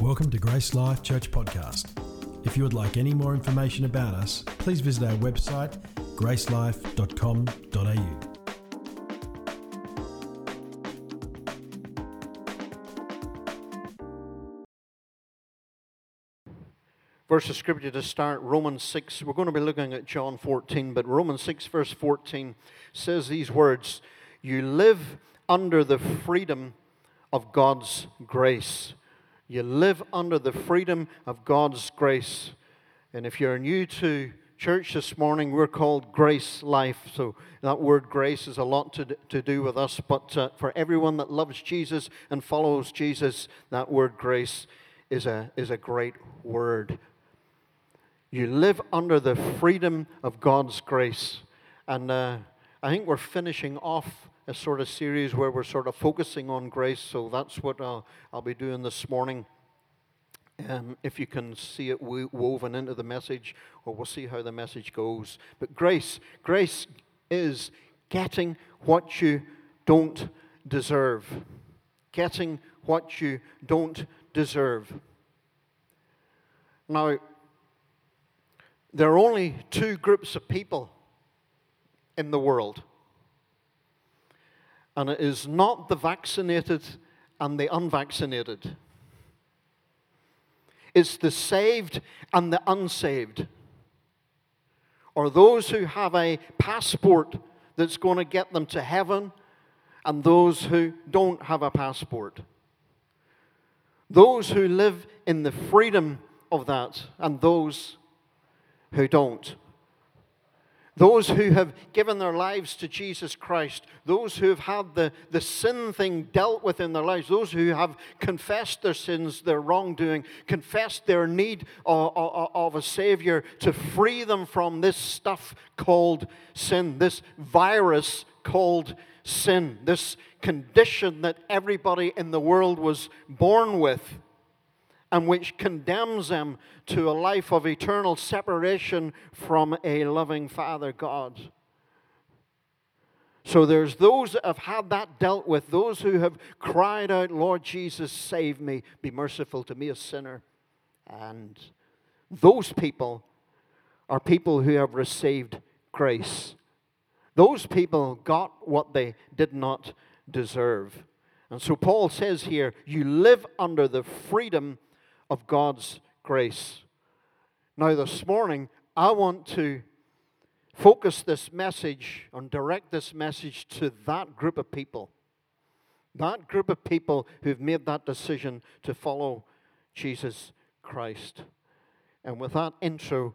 Welcome to Grace Life Church Podcast. If you would like any more information about us, please visit our website gracelife.com.au. verse of scripture to start Romans 6. We're going to be looking at John 14, but Romans 6, verse 14 says these words You live under the freedom of God's grace. You live under the freedom of God's grace. And if you're new to church this morning, we're called Grace Life. So that word grace is a lot to, to do with us. But uh, for everyone that loves Jesus and follows Jesus, that word grace is a, is a great word. You live under the freedom of God's grace. And uh, I think we're finishing off a sort of series where we're sort of focusing on grace. So that's what I'll, I'll be doing this morning. Um, if you can see it woven into the message, or we'll see how the message goes. But grace, grace is getting what you don't deserve. Getting what you don't deserve. Now, there are only two groups of people in the world. And it is not the vaccinated and the unvaccinated. It's the saved and the unsaved. Or those who have a passport that's going to get them to heaven, and those who don't have a passport. Those who live in the freedom of that, and those who don't. Those who have given their lives to Jesus Christ, those who have had the, the sin thing dealt with in their lives, those who have confessed their sins, their wrongdoing, confessed their need of, of, of a Savior to free them from this stuff called sin, this virus called sin, this condition that everybody in the world was born with and which condemns them to a life of eternal separation from a loving Father God. So there's those that have had that dealt with, those who have cried out, Lord Jesus, save me, be merciful to me, a sinner. And those people are people who have received grace. Those people got what they did not deserve. And so Paul says here, you live under the freedom of God's grace. Now, this morning, I want to focus this message and direct this message to that group of people. That group of people who've made that decision to follow Jesus Christ. And with that intro,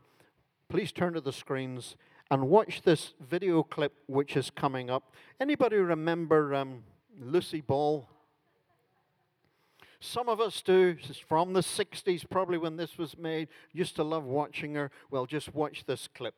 please turn to the screens and watch this video clip which is coming up. Anybody remember um, Lucy Ball? Some of us do. From the 60s, probably when this was made. Used to love watching her. Well, just watch this clip.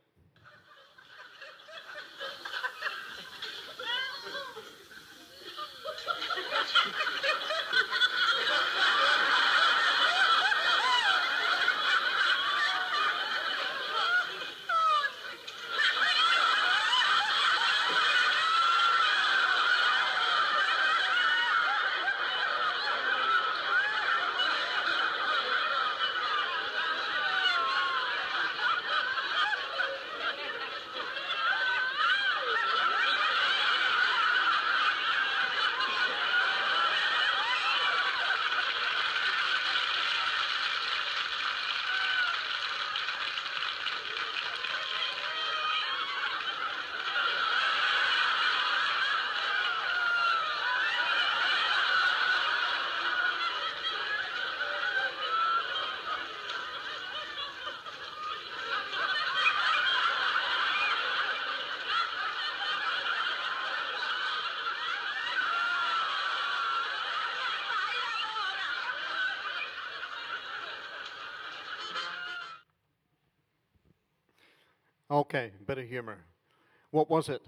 Okay, bit of humor. What was it?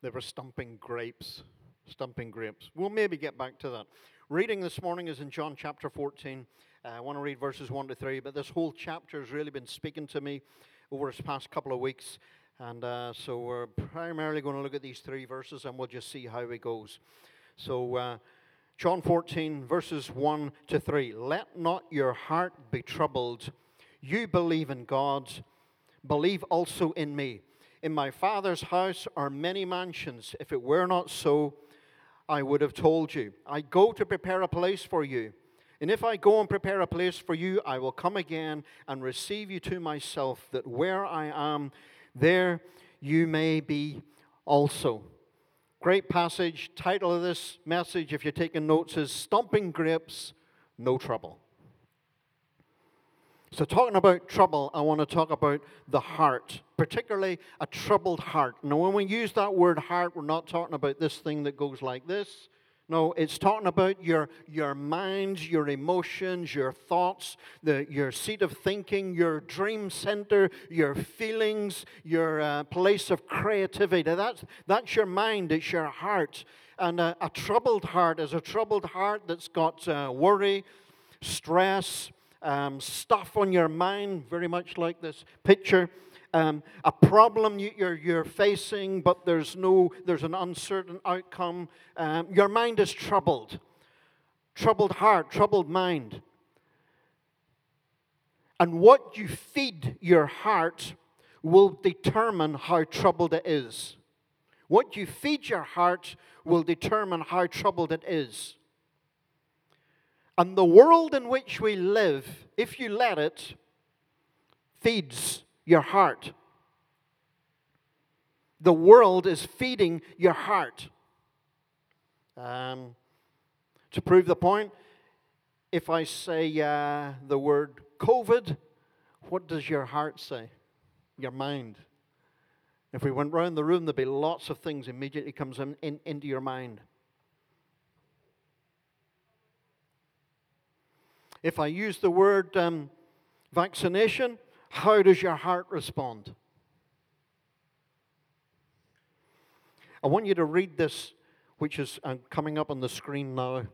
They were stumping grapes. Stumping grapes. We'll maybe get back to that. Reading this morning is in John chapter 14. Uh, I want to read verses 1 to 3, but this whole chapter has really been speaking to me over this past couple of weeks. And uh, so we're primarily going to look at these three verses and we'll just see how it goes. So, uh, John 14, verses 1 to 3. Let not your heart be troubled. You believe in God, believe also in me. In my Father's house are many mansions. If it were not so, I would have told you. I go to prepare a place for you. And if I go and prepare a place for you, I will come again and receive you to myself, that where I am, there you may be also. Great passage. Title of this message, if you're taking notes, is Stomping Grapes, No Trouble. So, talking about trouble, I want to talk about the heart, particularly a troubled heart. Now, when we use that word heart, we're not talking about this thing that goes like this. No, it's talking about your, your mind, your emotions, your thoughts, the, your seat of thinking, your dream center, your feelings, your uh, place of creativity. That's, that's your mind, it's your heart. And a, a troubled heart is a troubled heart that's got uh, worry, stress, um, stuff on your mind, very much like this picture um, a problem you're, you're facing, but there's no, there's an uncertain outcome. Um, your mind is troubled, troubled heart, troubled mind. And what you feed your heart will determine how troubled it is. What you feed your heart will determine how troubled it is. And the world in which we live, if you let it, feeds your heart. The world is feeding your heart. Um, to prove the point, if I say uh, the word COVID, what does your heart say? Your mind. If we went round the room, there'd be lots of things immediately comes in, in into your mind. If I use the word um, vaccination, how does your heart respond? I want you to read this, which is uh, coming up on the screen now,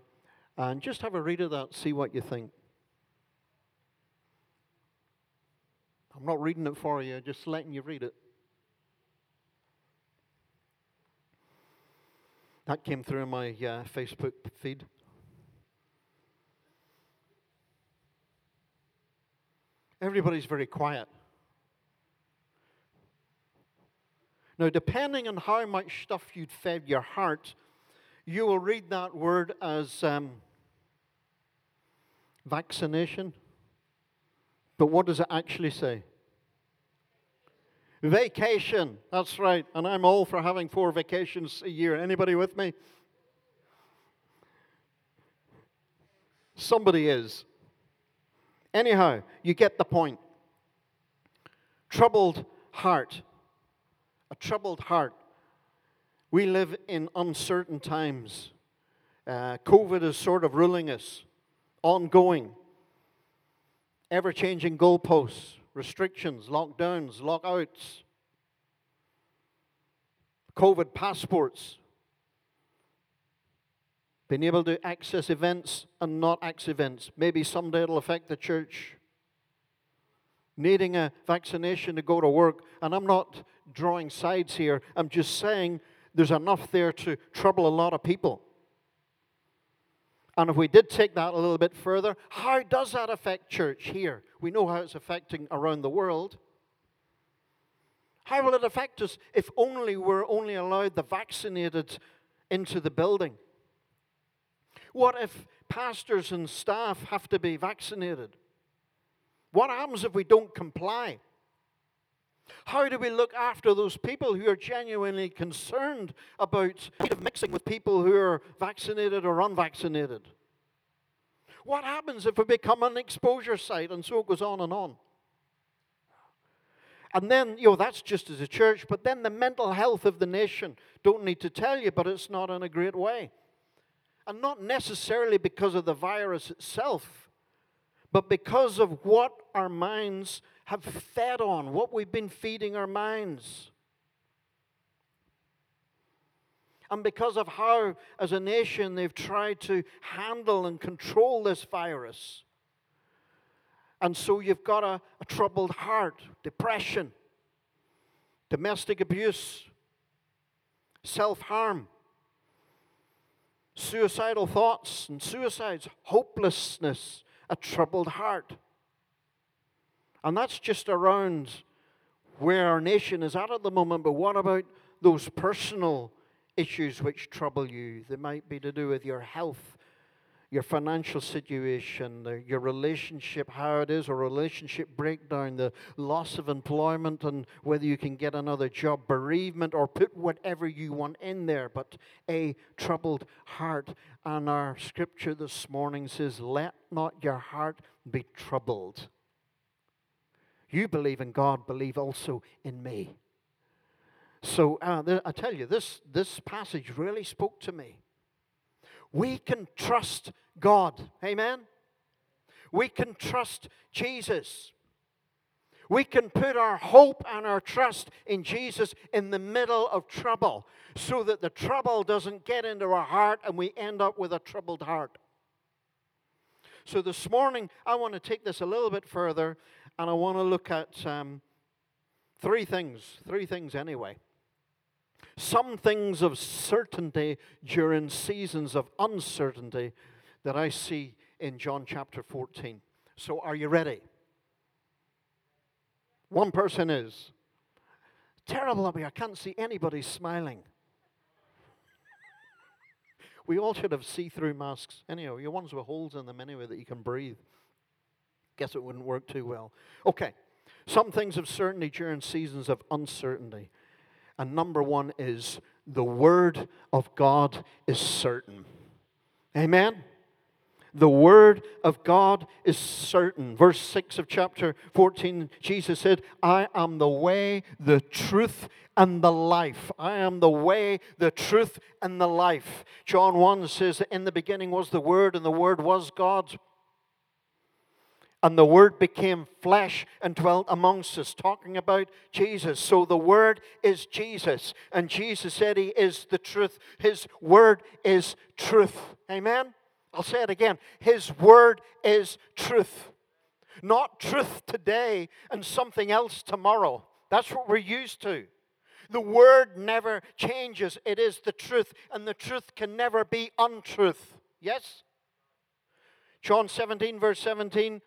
and just have a read of that, see what you think. I'm not reading it for you, just letting you read it. That came through in my uh, Facebook feed. Everybody's very quiet. Now, depending on how much stuff you'd fed your heart, you will read that word as um, vaccination. But what does it actually say? Vacation. That's right. And I'm all for having four vacations a year. Anybody with me? Somebody is. Anyhow, you get the point. Troubled heart. A troubled heart. We live in uncertain times. Uh, COVID is sort of ruling us, ongoing, ever changing goalposts, restrictions, lockdowns, lockouts, COVID passports, being able to access events and not access events. Maybe someday it'll affect the church. Needing a vaccination to go to work. And I'm not drawing sides here, I'm just saying there's enough there to trouble a lot of people. And if we did take that a little bit further, how does that affect church here? We know how it's affecting around the world. How will it affect us if only we're only allowed the vaccinated into the building? What if pastors and staff have to be vaccinated? What happens if we don't comply? How do we look after those people who are genuinely concerned about mixing with people who are vaccinated or unvaccinated? What happens if we become an exposure site and so it goes on and on? And then, you know, that's just as a church, but then the mental health of the nation, don't need to tell you, but it's not in a great way. And not necessarily because of the virus itself, but because of what our minds have fed on, what we've been feeding our minds. And because of how, as a nation, they've tried to handle and control this virus. And so you've got a, a troubled heart, depression, domestic abuse, self harm suicidal thoughts and suicides, hopelessness, a troubled heart. And that's just around where our nation is at at the moment. But what about those personal issues which trouble you? They might be to do with your health, your financial situation, your relationship, how it is, a relationship breakdown, the loss of employment, and whether you can get another job, bereavement, or put whatever you want in there, but a troubled heart. And our scripture this morning says, Let not your heart be troubled. You believe in God, believe also in me. So uh, I tell you, this, this passage really spoke to me. We can trust God. Amen? We can trust Jesus. We can put our hope and our trust in Jesus in the middle of trouble so that the trouble doesn't get into our heart and we end up with a troubled heart. So this morning, I want to take this a little bit further and I want to look at um, three things. Three things, anyway. Some things of certainty during seasons of uncertainty that I see in John chapter 14. So, are you ready? One person is. Terrible up here. I can't see anybody smiling. we all should have see through masks. Anyhow, your ones with holes in them anyway that you can breathe. Guess it wouldn't work too well. Okay. Some things of certainty during seasons of uncertainty. And number one is the Word of God is certain. Amen? The Word of God is certain. Verse 6 of chapter 14, Jesus said, I am the way, the truth, and the life. I am the way, the truth, and the life. John 1 says, In the beginning was the Word, and the Word was God. And the Word became flesh and dwelt amongst us, talking about Jesus. So the Word is Jesus. And Jesus said He is the truth. His Word is truth. Amen? I'll say it again. His Word is truth. Not truth today and something else tomorrow. That's what we're used to. The Word never changes, it is the truth. And the truth can never be untruth. Yes? John 17, verse 17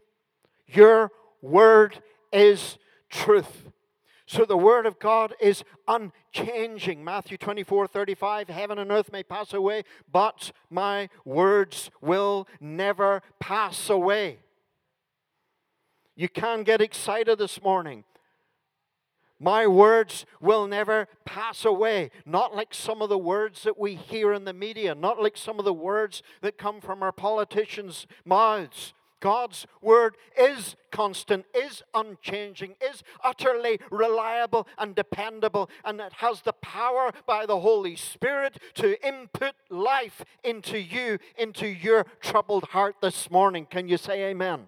your word is truth. So the word of God is unchanging. Matthew 24, 35, heaven and earth may pass away, but my words will never pass away. You can get excited this morning. My words will never pass away. Not like some of the words that we hear in the media, not like some of the words that come from our politicians' mouths. God's word is constant, is unchanging, is utterly reliable and dependable, and it has the power by the Holy Spirit to input life into you, into your troubled heart this morning. Can you say amen?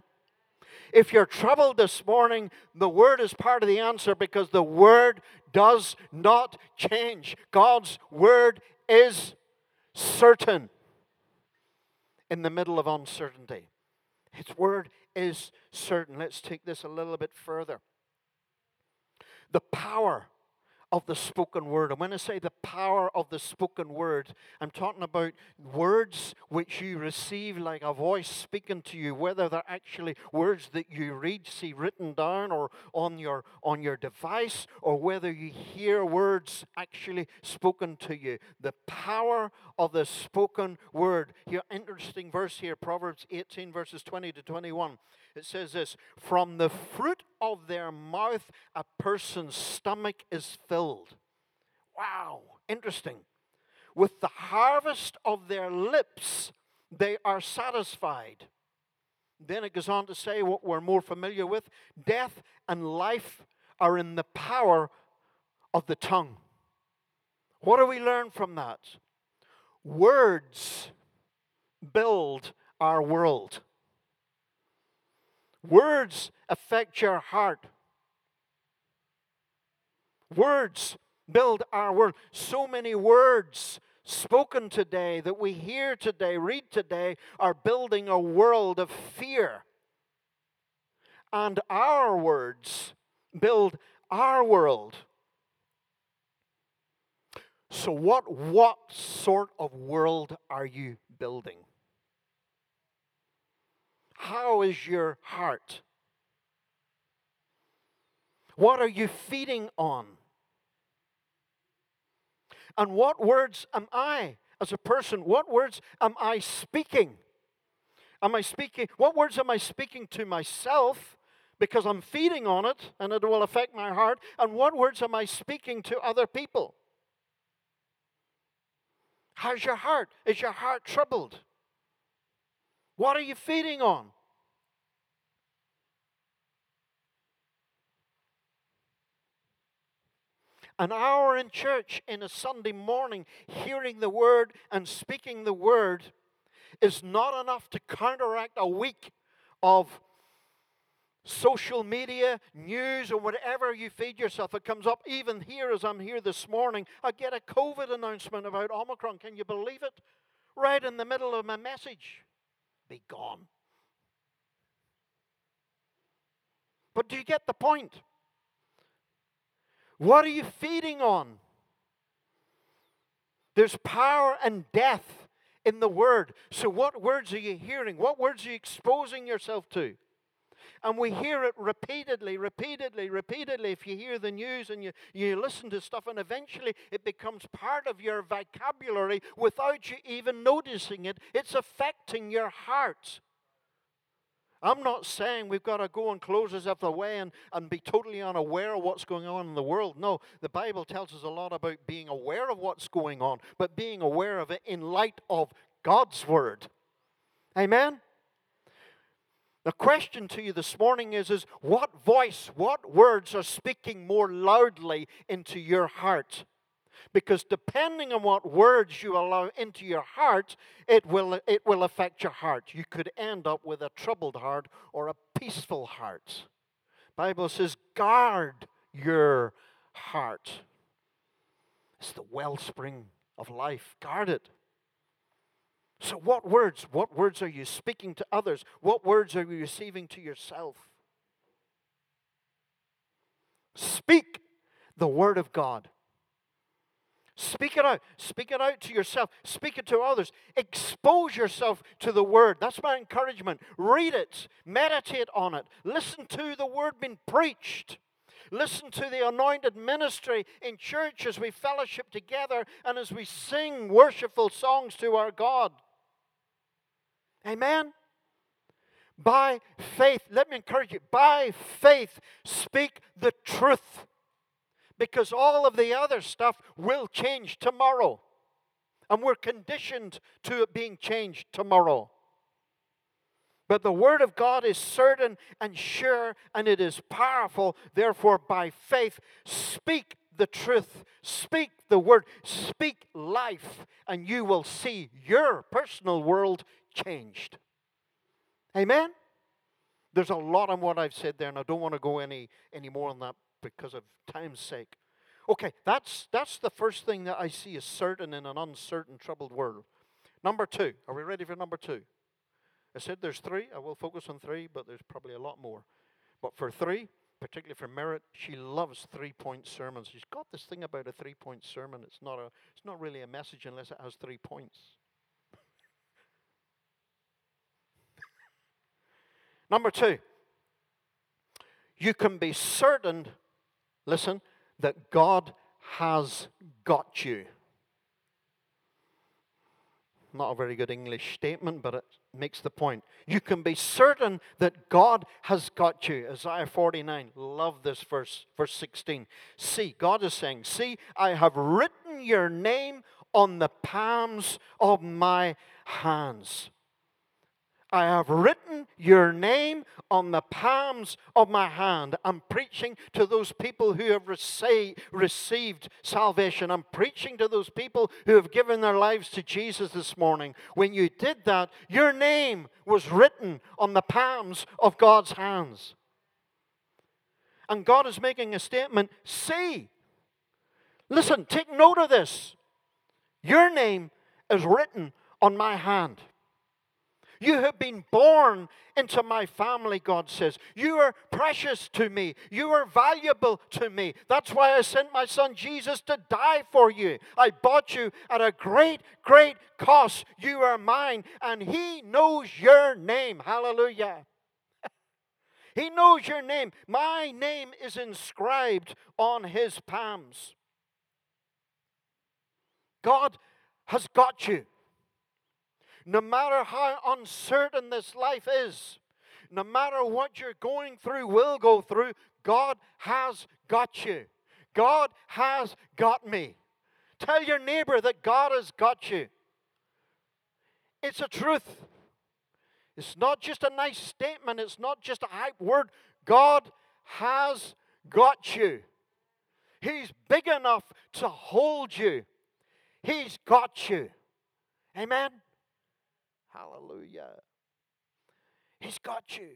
If you're troubled this morning, the Word is part of the answer because the Word does not change. God's Word is certain in the middle of uncertainty. His word is certain. Let's take this a little bit further. The power of the spoken word. And when I say the power of the spoken word, I'm talking about words which you receive like a voice speaking to you, whether they're actually words that you read, see written down or on your on your device, or whether you hear words actually spoken to you. The power of the spoken word. Here, interesting verse here, Proverbs 18, verses 20 to 21. It says this From the fruit of their mouth, a person's stomach is filled. Wow, interesting. With the harvest of their lips, they are satisfied. Then it goes on to say what we're more familiar with death and life are in the power of the tongue. What do we learn from that? Words build our world. Words affect your heart. Words build our world. So many words spoken today that we hear today, read today, are building a world of fear. And our words build our world. So, what, what sort of world are you building? How is your heart? What are you feeding on? And what words am I, as a person, what words am I speaking? Am I speaking, what words am I speaking to myself because I'm feeding on it and it will affect my heart? And what words am I speaking to other people? How's your heart? Is your heart troubled? What are you feeding on? An hour in church in a Sunday morning, hearing the word and speaking the word, is not enough to counteract a week of social media, news, or whatever you feed yourself. It comes up even here as I'm here this morning. I get a COVID announcement about Omicron. Can you believe it? Right in the middle of my message. Be gone. But do you get the point? What are you feeding on? There's power and death in the word. So, what words are you hearing? What words are you exposing yourself to? And we hear it repeatedly, repeatedly, repeatedly. If you hear the news and you, you listen to stuff, and eventually it becomes part of your vocabulary without you even noticing it, it's affecting your heart. I'm not saying we've got to go and close ourselves away and, and be totally unaware of what's going on in the world. No, the Bible tells us a lot about being aware of what's going on, but being aware of it in light of God's Word. Amen? The question to you this morning is, is what voice, what words are speaking more loudly into your heart? Because depending on what words you allow into your heart, it will, it will affect your heart. You could end up with a troubled heart or a peaceful heart. Bible says, guard your heart. It's the wellspring of life. Guard it. So, what words? What words are you speaking to others? What words are you receiving to yourself? Speak the word of God. Speak it out. Speak it out to yourself. Speak it to others. Expose yourself to the word. That's my encouragement. Read it. Meditate on it. Listen to the word being preached. Listen to the anointed ministry in church as we fellowship together and as we sing worshipful songs to our God. Amen. By faith, let me encourage you, by faith, speak the truth because all of the other stuff will change tomorrow. And we're conditioned to it being changed tomorrow. But the Word of God is certain and sure, and it is powerful. Therefore, by faith, speak the truth, speak the Word, speak life, and you will see your personal world changed. Amen? There's a lot on what I've said there, and I don't want to go any, any more on that because of time's sake. Okay, that's, that's the first thing that I see is certain in an uncertain, troubled world. Number two, are we ready for number two? I said there's three. I will focus on three, but there's probably a lot more. But for three, particularly for Merit, she loves three-point sermons. She's got this thing about a three-point sermon. It's not a, it's not really a message unless it has three points. Number two, you can be certain listen, that God has got you. Not a very good English statement, but it makes the point. You can be certain that God has got you. Isaiah 49, love this verse, verse 16. See, God is saying, See, I have written your name on the palms of my hands. I have written your name on the palms of my hand. I'm preaching to those people who have received, salvation. I'm preaching to those people who have given their lives to Jesus this morning. When you did that, your name was written on the palms of God's hands. And God is making a statement see, listen, take note of this. Your name is written on my hand. You have been born into my family, God says. You are precious to me. You are valuable to me. That's why I sent my son Jesus to die for you. I bought you at a great, great cost. You are mine, and he knows your name. Hallelujah. he knows your name. My name is inscribed on his palms. God has got you. No matter how uncertain this life is, no matter what you're going through, will go through, God has got you. God has got me. Tell your neighbor that God has got you. It's a truth. It's not just a nice statement, it's not just a hype word. God has got you. He's big enough to hold you. He's got you. Amen. Hallelujah. He's got you.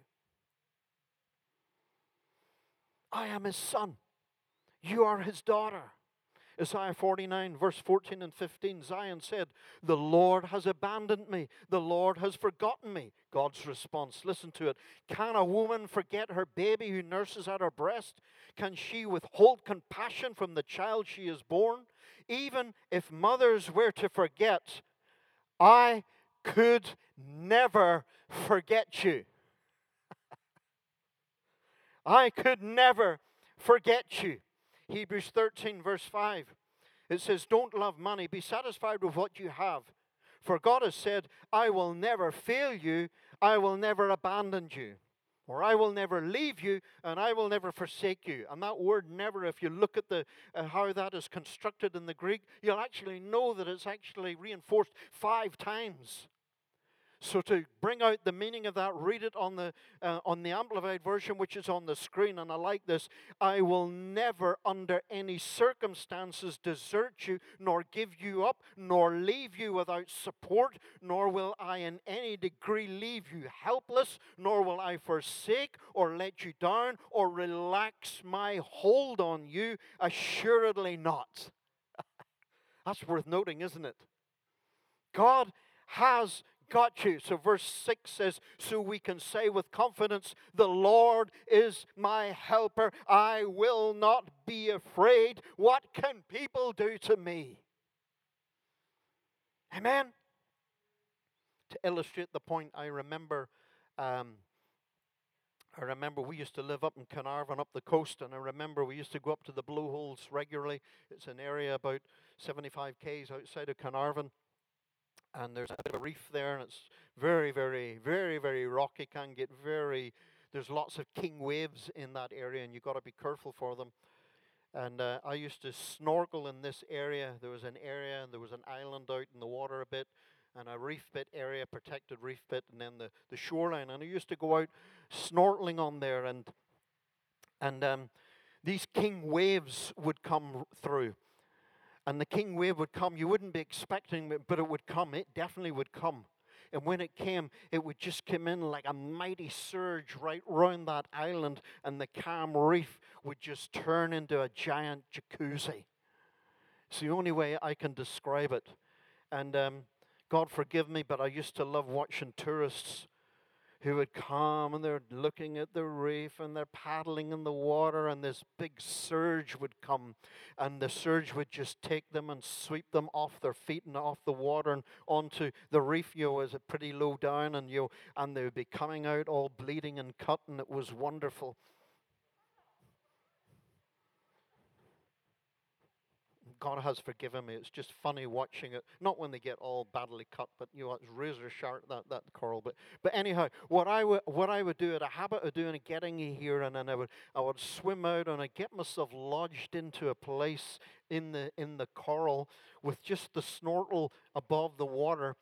I am his son. You are his daughter. Isaiah 49, verse 14 and 15, Zion said, The Lord has abandoned me. The Lord has forgotten me. God's response, listen to it. Can a woman forget her baby who nurses at her breast? Can she withhold compassion from the child she has born? Even if mothers were to forget, I could never forget you. I could never forget you. Hebrews 13, verse 5. It says, Don't love money, be satisfied with what you have. For God has said, I will never fail you, I will never abandon you. Or I will never leave you, and I will never forsake you. And that word never, if you look at the, uh, how that is constructed in the Greek, you'll actually know that it's actually reinforced five times. So to bring out the meaning of that, read it on the uh, on the amplified version, which is on the screen, and I like this. I will never, under any circumstances, desert you, nor give you up, nor leave you without support, nor will I in any degree leave you helpless, nor will I forsake or let you down or relax my hold on you. Assuredly not. That's worth noting, isn't it? God has got you. So, verse 6 says, So we can say with confidence, The Lord is my helper. I will not be afraid. What can people do to me? Amen. To illustrate the point, I remember. Um, I remember we used to live up in Carnarvon, up the coast, and I remember we used to go up to the blowholes regularly. It's an area about 75 k's outside of Carnarvon and there's a bit of a reef there, and it's very, very, very, very rocky. Can get very. There's lots of king waves in that area, and you've got to be careful for them. And uh, I used to snorkel in this area. There was an area, and there was an island out in the water a bit, and a reef bit area, protected reef bit, and then the, the shoreline. And I used to go out snorkeling on there, and and um, these king waves would come through and the king wave would come. You wouldn't be expecting it, but it would come. It definitely would come. And when it came, it would just come in like a mighty surge right round that island, and the calm reef would just turn into a giant jacuzzi. It's the only way I can describe it. And um, God forgive me, but I used to love watching tourists who would come and they're looking at the reef and they're paddling in the water and this big surge would come and the surge would just take them and sweep them off their feet and off the water and onto the reef. You know, pretty low down and you and they would be coming out all bleeding and cut and it was wonderful God has forgiven me. It's just funny watching it. Not when they get all badly cut, but you know, it's razor sharp that that coral. But but anyhow, what I would what I would do, at a habit of doing, getting here, and then I would I would swim out and I'd get myself lodged into a place in the in the coral with just the snorkel above the water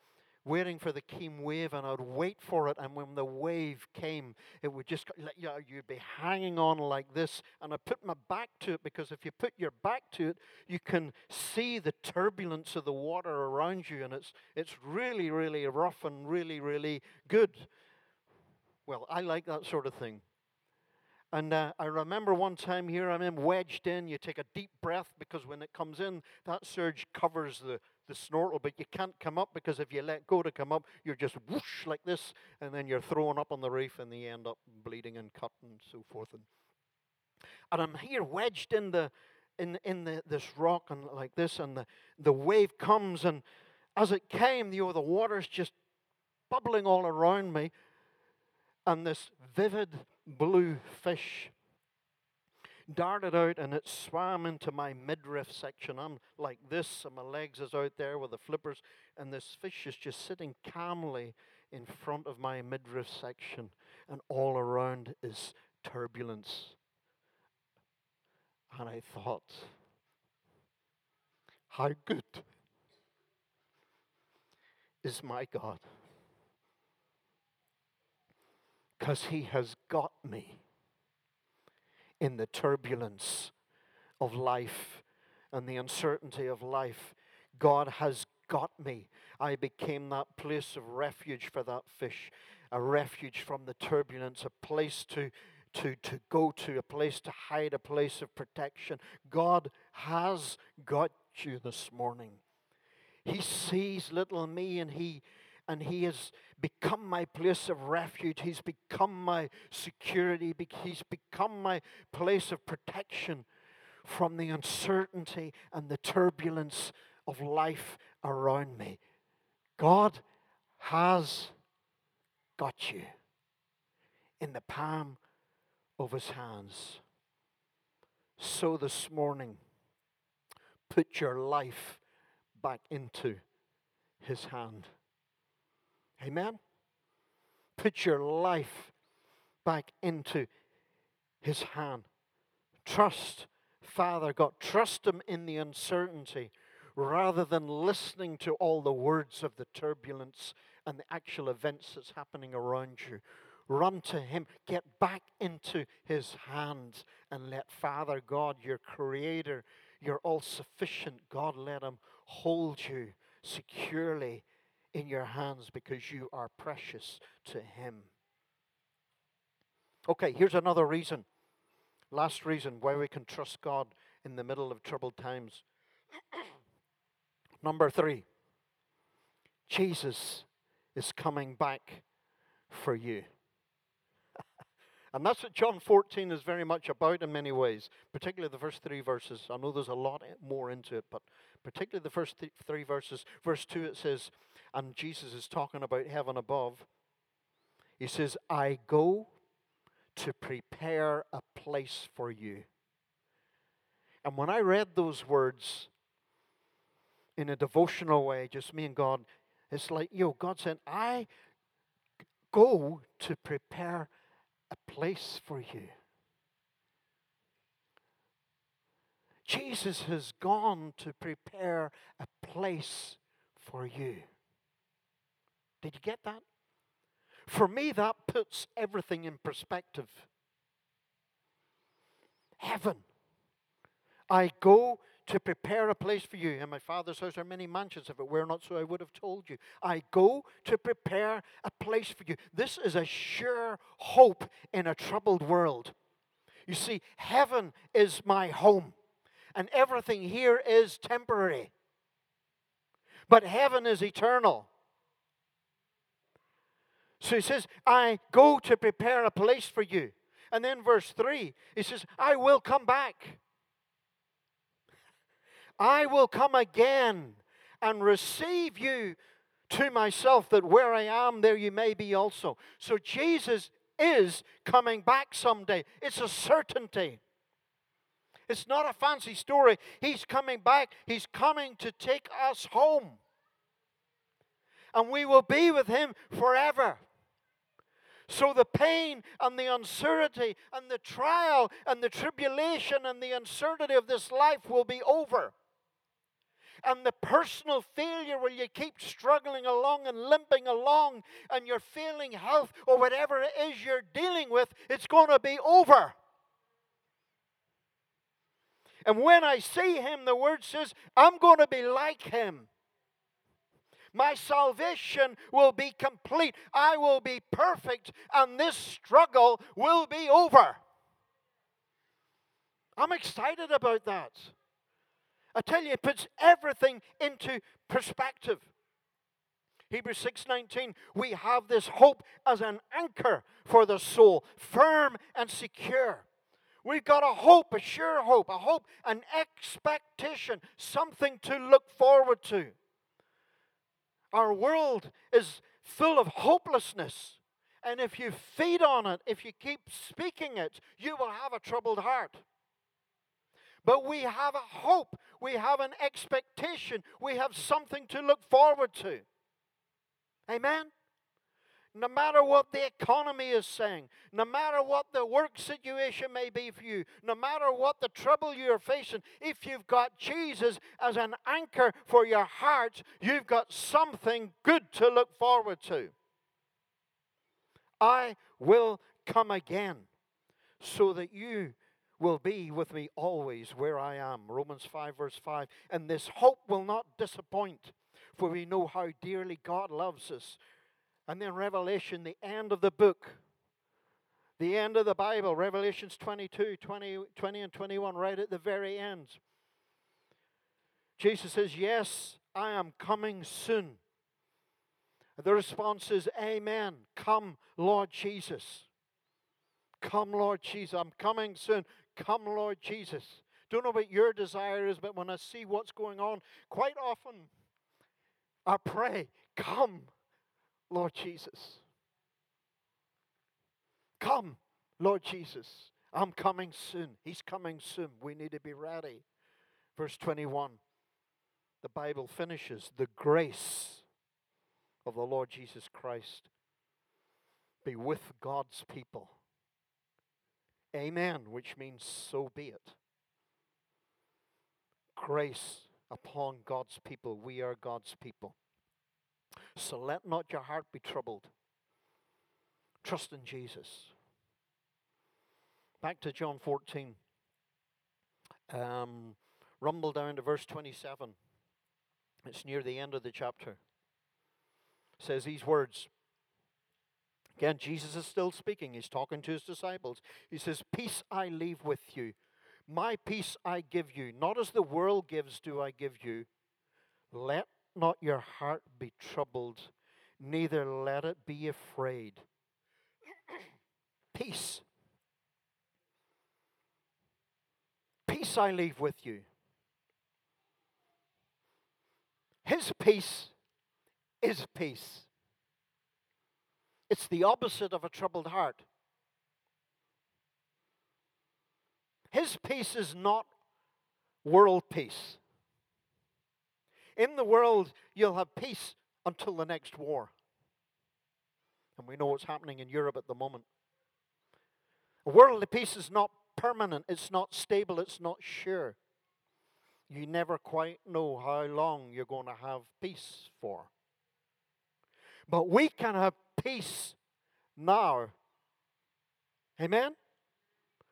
waiting for the king wave, and I'd wait for it. And when the wave came, it would just, you you'd be hanging on like this. And I put my back to it because if you put your back to it, you can see the turbulence of the water around you, and it's it's really, really rough and really, really good. Well, I like that sort of thing. And uh, I remember one time here, I'm wedged in. You take a deep breath because when it comes in, that surge covers the the snorkel, but you can't come up because if you let go to come up, you're just whoosh like this, and then you're thrown up on the reef, and you end up bleeding and cut and so forth. And, and I'm here wedged in the in in the, this rock and like this, and the, the wave comes, and as it came, you oh, know, the water's just bubbling all around me, and this vivid blue fish darted out and it swam into my midriff section. I'm like this, and my legs is out there with the flippers, and this fish is just sitting calmly in front of my midriff section, and all around is turbulence. And I thought, how good is my God? Because he has got me in the turbulence of life and the uncertainty of life. God has got me. I became that place of refuge for that fish, a refuge from the turbulence, a place to, to, to go to, a place to hide, a place of protection. God has got you this morning. He sees little me and he and he has become my place of refuge. He's become my security. He's become my place of protection from the uncertainty and the turbulence of life around me. God has got you in the palm of his hands. So this morning, put your life back into his hand. Amen? Put your life back into His hand. Trust Father God. Trust Him in the uncertainty rather than listening to all the words of the turbulence and the actual events that's happening around you. Run to Him. Get back into His hands and let Father God, your Creator, your all sufficient God, let Him hold you securely in your hands because you are precious to Him. Okay, here's another reason. Last reason why we can trust God in the middle of troubled times. Number three, Jesus is coming back for you. and that's what John 14 is very much about in many ways, particularly the first three verses. I know there's a lot more into it, but particularly the first th- three verses. Verse 2, it says, and Jesus is talking about heaven above. He says, I go to prepare a place for you. And when I read those words in a devotional way, just me and God, it's like, yo, God said, I go to prepare a place for you. Jesus has gone to prepare a place for you. Did you get that? For me, that puts everything in perspective. Heaven. I go to prepare a place for you. In my father's house are many mansions. If it were not so, I would have told you. I go to prepare a place for you. This is a sure hope in a troubled world. You see, heaven is my home, and everything here is temporary. But heaven is eternal. So he says, I go to prepare a place for you. And then verse 3, he says, I will come back. I will come again and receive you to myself, that where I am, there you may be also. So Jesus is coming back someday. It's a certainty. It's not a fancy story. He's coming back. He's coming to take us home. And we will be with him forever. So the pain and the uncertainty and the trial and the tribulation and the uncertainty of this life will be over. And the personal failure where you keep struggling along and limping along and you're failing health or whatever it is you're dealing with, it's going to be over. And when I see him, the word says, I'm going to be like him. My salvation will be complete. I will be perfect, and this struggle will be over. I'm excited about that. I tell you, it puts everything into perspective. Hebrews 6:19 we have this hope as an anchor for the soul firm and secure we've got a hope a sure hope a hope an expectation something to look forward to our world is full of hopelessness. And if you feed on it if you keep speaking it you will have a troubled heart. But we have a hope. We have an expectation. We have something to look forward to. Amen? No matter what the economy is saying, no matter what the work situation may be for you, no matter what the trouble you're facing, if you've got Jesus as an anchor for your heart, you've got something good to look forward to. I will come again so that you will be with me always where I am. Romans 5, verse 5. And this hope will not disappoint for we know how dearly God loves us. And then Revelation, the end of the book, the end of the Bible, Revelations 22, 20, 20 and 21, right at the very end. Jesus says, Yes, I am coming soon. The response is, Amen. Come, Lord Jesus. Come, Lord Jesus. I'm coming soon. Come, Lord Jesus. Don't know what your desire is, but when I see what's going on, quite often I pray, come, Lord Jesus. Come, Lord Jesus. I'm coming soon. He's coming soon. We need to be ready. Verse 21, the Bible finishes the grace of the Lord Jesus Christ be with God's people. Amen, which means so be it. Grace upon God's people. We are God's people. So let not your heart be troubled. Trust in Jesus. Back to John 14. Um, rumble down to verse 27. It's near the end of the chapter. It says these words. Again, Jesus is still speaking. He's talking to his disciples. He says, Peace I leave with you. My peace I give you, not as the world gives, do I give you. Let not your heart be troubled, neither let it be afraid. peace. Peace I leave with you. His peace is peace. It's the opposite of a troubled heart. His peace is not world peace. In the world, you'll have peace until the next war. And we know what's happening in Europe at the moment. Worldly peace is not permanent, it's not stable, it's not sure. You never quite know how long you're going to have peace for. But we can have peace now. Amen?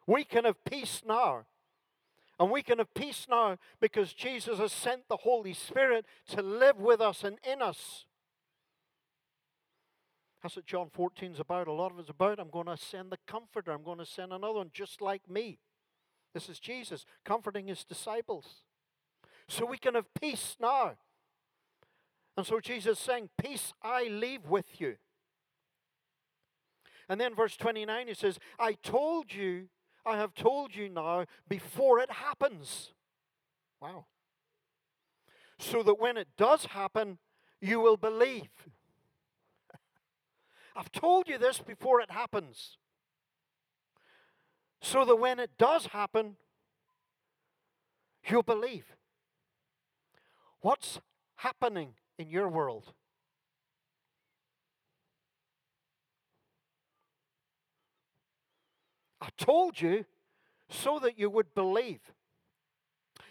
We can have peace now. And we can have peace now because Jesus has sent the Holy Spirit to live with us and in us. That's what John 14 is about. A lot of it's about I'm going to send the Comforter. I'm going to send another one just like me. This is Jesus comforting his disciples. So we can have peace now. And so Jesus is saying, Peace I leave with you. And then verse 29, he says, I told you I have told you now before it happens. Wow. So that when it does happen, you will believe. I've told you this before it happens. So that when it does happen, you'll believe. What's happening in your world? I told you so that you would believe.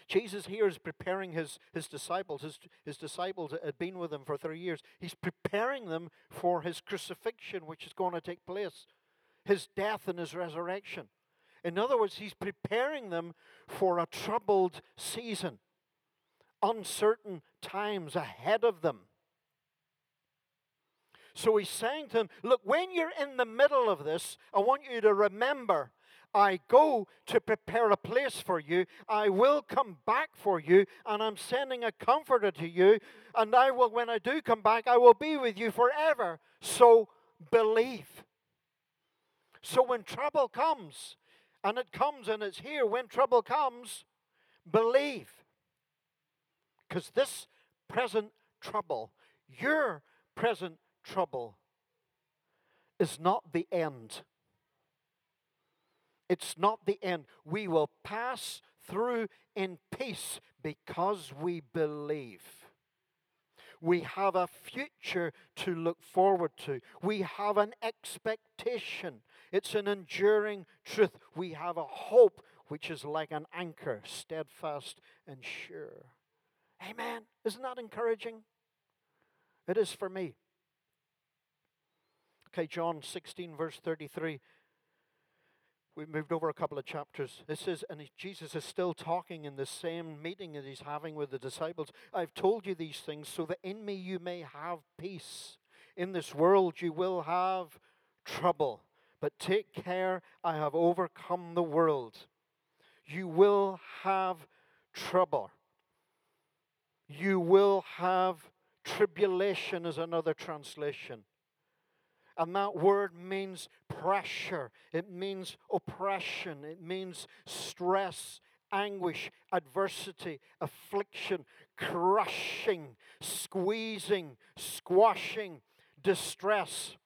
Jesus here is preparing his, his disciples. His, his disciples had been with him for three years. He's preparing them for his crucifixion, which is going to take place, his death and his resurrection. In other words, he's preparing them for a troubled season, uncertain times ahead of them. So he's saying to them, Look, when you're in the middle of this, I want you to remember I go to prepare a place for you. I will come back for you, and I'm sending a comforter to you. And I will, when I do come back, I will be with you forever. So believe. So when trouble comes, and it comes and it's here, when trouble comes, believe. Because this present trouble, your present trouble, is not the end. It's not the end. We will pass through in peace because we believe. We have a future to look forward to. We have an expectation. It's an enduring truth. We have a hope which is like an anchor, steadfast and sure. Amen. Isn't that encouraging? It is for me. Okay, John 16, verse 33. We've moved over a couple of chapters. This is, and Jesus is still talking in the same meeting that he's having with the disciples. I've told you these things so that in me you may have peace. In this world you will have trouble. But take care, I have overcome the world. You will have trouble. You will have tribulation, is another translation. And that word means pressure, it means oppression, it means stress, anguish, adversity, affliction, crushing, squeezing, squashing, distress.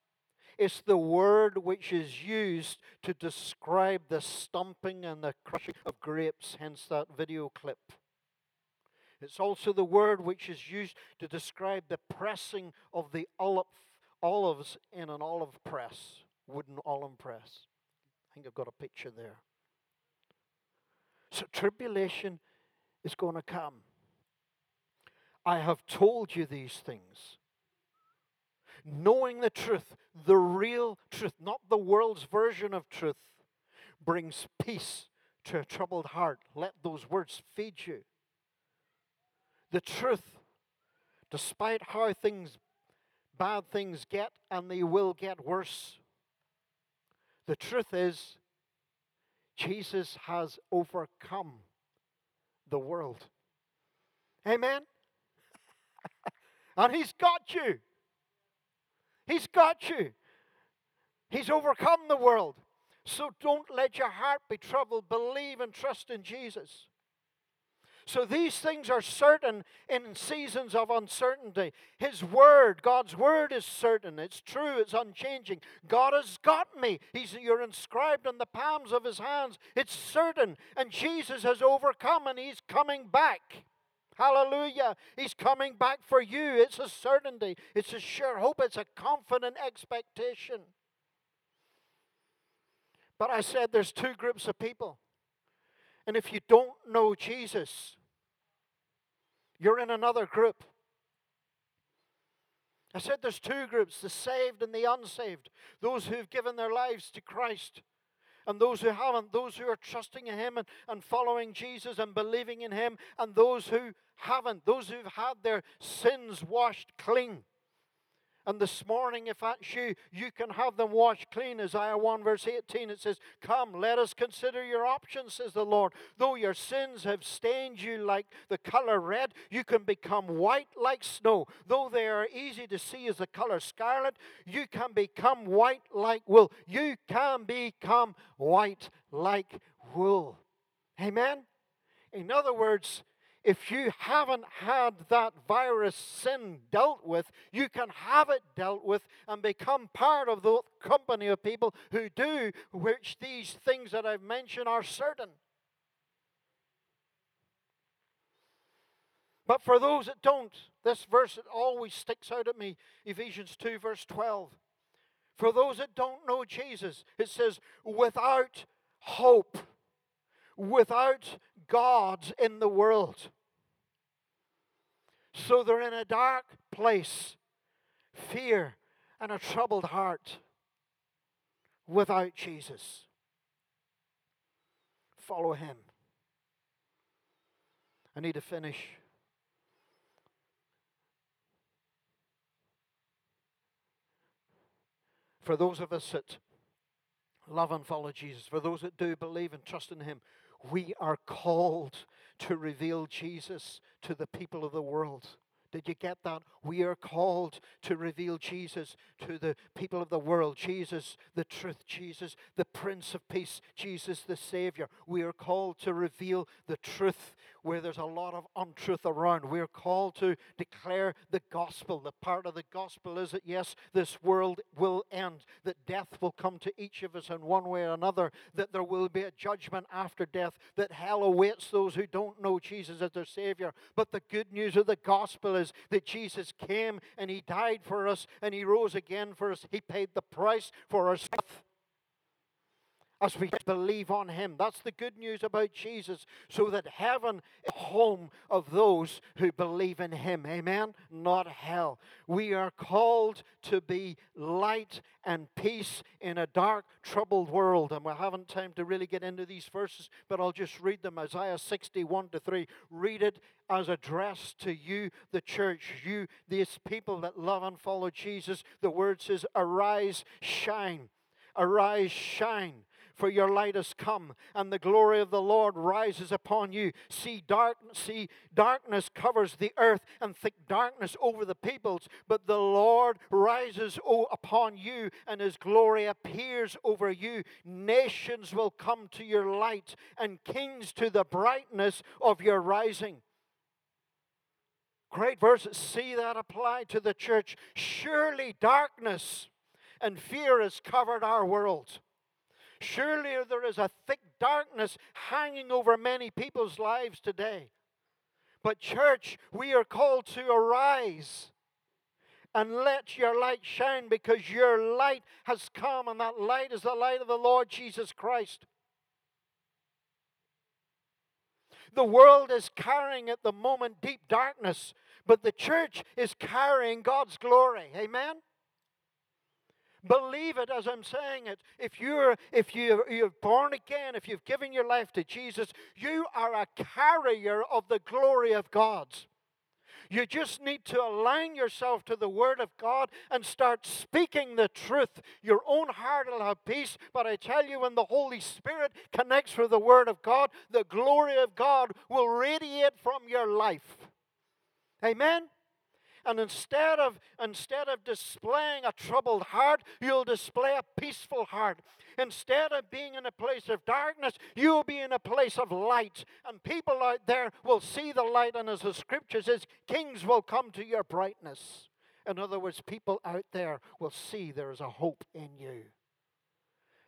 It's the word which is used to describe the stumping and the crushing of grapes, hence that video clip. It's also the word which is used to describe the pressing of the olive olives in an olive press, wooden olive press. I think I've got a picture there. So tribulation is going to come. I have told you these things. Knowing the truth, the real truth, not the world's version of truth, brings peace to a troubled heart. Let those words feed you. The truth, despite how things bad things get, and they will get worse. The truth is, Jesus has overcome the world. Amen? and He's got you. He's got you. He's overcome the world. So don't let your heart be troubled. Believe and trust in Jesus. So these things are certain in seasons of uncertainty. His word, God's word is certain. It's true, it's unchanging. God has got me. He's, you're inscribed on the palms of his hands. It's certain. And Jesus has overcome and he's coming back. Hallelujah. He's coming back for you. It's a certainty. It's a sure hope. It's a confident expectation. But I said there's two groups of people. And if you don't know Jesus, you're in another group. I said there's two groups the saved and the unsaved. Those who've given their lives to Christ and those who haven't. Those who are trusting in Him and, and following Jesus and believing in Him, and those who haven't. Those who've had their sins washed clean. And this morning, if that's you, you can have them washed clean. Isaiah 1, verse 18, it says, Come, let us consider your options, says the Lord. Though your sins have stained you like the color red, you can become white like snow. Though they are easy to see as the color scarlet, you can become white like wool. You can become white like wool. Amen? In other words, if you haven't had that virus sin dealt with, you can have it dealt with and become part of the company of people who do, which these things that I've mentioned are certain. But for those that don't, this verse always sticks out at me Ephesians 2, verse 12. For those that don't know Jesus, it says, without hope without God in the world. So they're in a dark place, fear, and a troubled heart without Jesus. Follow him. I need to finish. For those of us that love and follow Jesus, for those that do believe and trust in Him, we are called to reveal Jesus to the people of the world. Did you get that? We are called to reveal Jesus to the people of the world. Jesus, the truth. Jesus, the Prince of Peace. Jesus, the Savior. We are called to reveal the truth where there's a lot of untruth around. We're called to declare the gospel. The part of the gospel is that, yes, this world will end, that death will come to each of us in one way or another, that there will be a judgment after death, that hell awaits those who don't know Jesus as their Savior. But the good news of the gospel is that Jesus came and He died for us and He rose again for us. He paid the price for our stuff as we believe on him. That's the good news about Jesus, so that heaven is home of those who believe in him. Amen? Not hell. We are called to be light and peace in a dark, troubled world. And we haven't time to really get into these verses, but I'll just read them. Isaiah 61 to 3. Read it as addressed to you, the church, you, these people that love and follow Jesus. The word says, Arise, shine. Arise, shine for your light has come, and the glory of the Lord rises upon you. See, dark, see, darkness covers the earth, and thick darkness over the peoples, but the Lord rises upon you, and his glory appears over you. Nations will come to your light, and kings to the brightness of your rising. Great verses. See that applied to the church. Surely darkness and fear has covered our world. Surely there is a thick darkness hanging over many people's lives today. But, church, we are called to arise and let your light shine because your light has come, and that light is the light of the Lord Jesus Christ. The world is carrying at the moment deep darkness, but the church is carrying God's glory. Amen? Believe it as I'm saying it. If you're if you you're born again, if you've given your life to Jesus, you are a carrier of the glory of God. You just need to align yourself to the Word of God and start speaking the truth. Your own heart will have peace, but I tell you, when the Holy Spirit connects with the Word of God, the glory of God will radiate from your life. Amen? And instead of, instead of displaying a troubled heart, you'll display a peaceful heart. Instead of being in a place of darkness, you'll be in a place of light. And people out there will see the light. And as the scripture says, kings will come to your brightness. In other words, people out there will see there is a hope in you.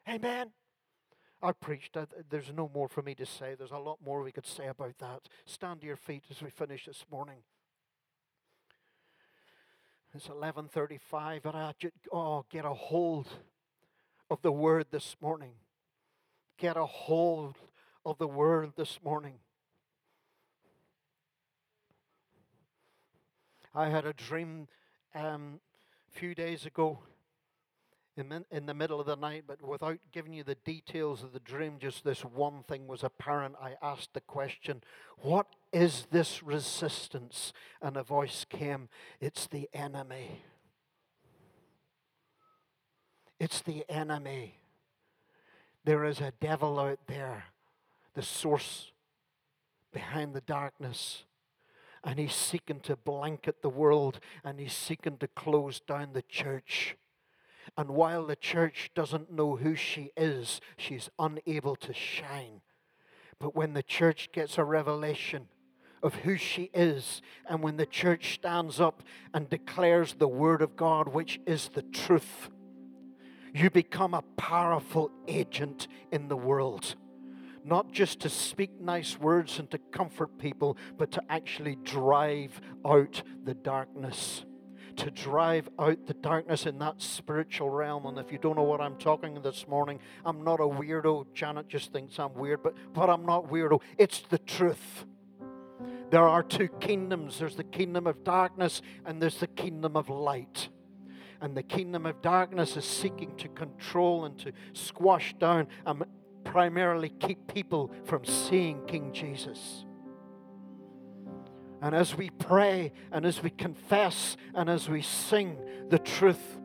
Amen. I preached. There's no more for me to say. There's a lot more we could say about that. Stand to your feet as we finish this morning. It's 11:35 and I just oh get a hold of the word this morning. Get a hold of the word this morning. I had a dream um, a few days ago in, in the middle of the night, but without giving you the details of the dream, just this one thing was apparent. I asked the question, What is this resistance? And a voice came, It's the enemy. It's the enemy. There is a devil out there, the source behind the darkness. And he's seeking to blanket the world and he's seeking to close down the church. And while the church doesn't know who she is, she's unable to shine. But when the church gets a revelation of who she is, and when the church stands up and declares the Word of God, which is the truth, you become a powerful agent in the world. Not just to speak nice words and to comfort people, but to actually drive out the darkness to drive out the darkness in that spiritual realm. And if you don't know what I'm talking this morning, I'm not a weirdo. Janet just thinks I'm weird, but, but I'm not weirdo. It's the truth. There are two kingdoms there's the kingdom of darkness, and there's the kingdom of light. And the kingdom of darkness is seeking to control and to squash down and primarily keep people from seeing King Jesus. And as we pray and as we confess and as we sing the truth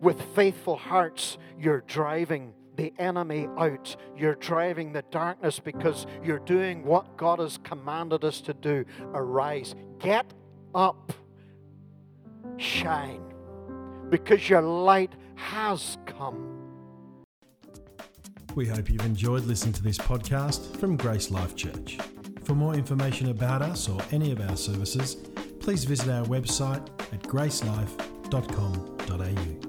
with faithful hearts, you're driving the enemy out. You're driving the darkness because you're doing what God has commanded us to do. Arise, get up, shine, because your light has come. We hope you've enjoyed listening to this podcast from Grace Life Church. For more information about us or any of our services, please visit our website at gracelife.com.au.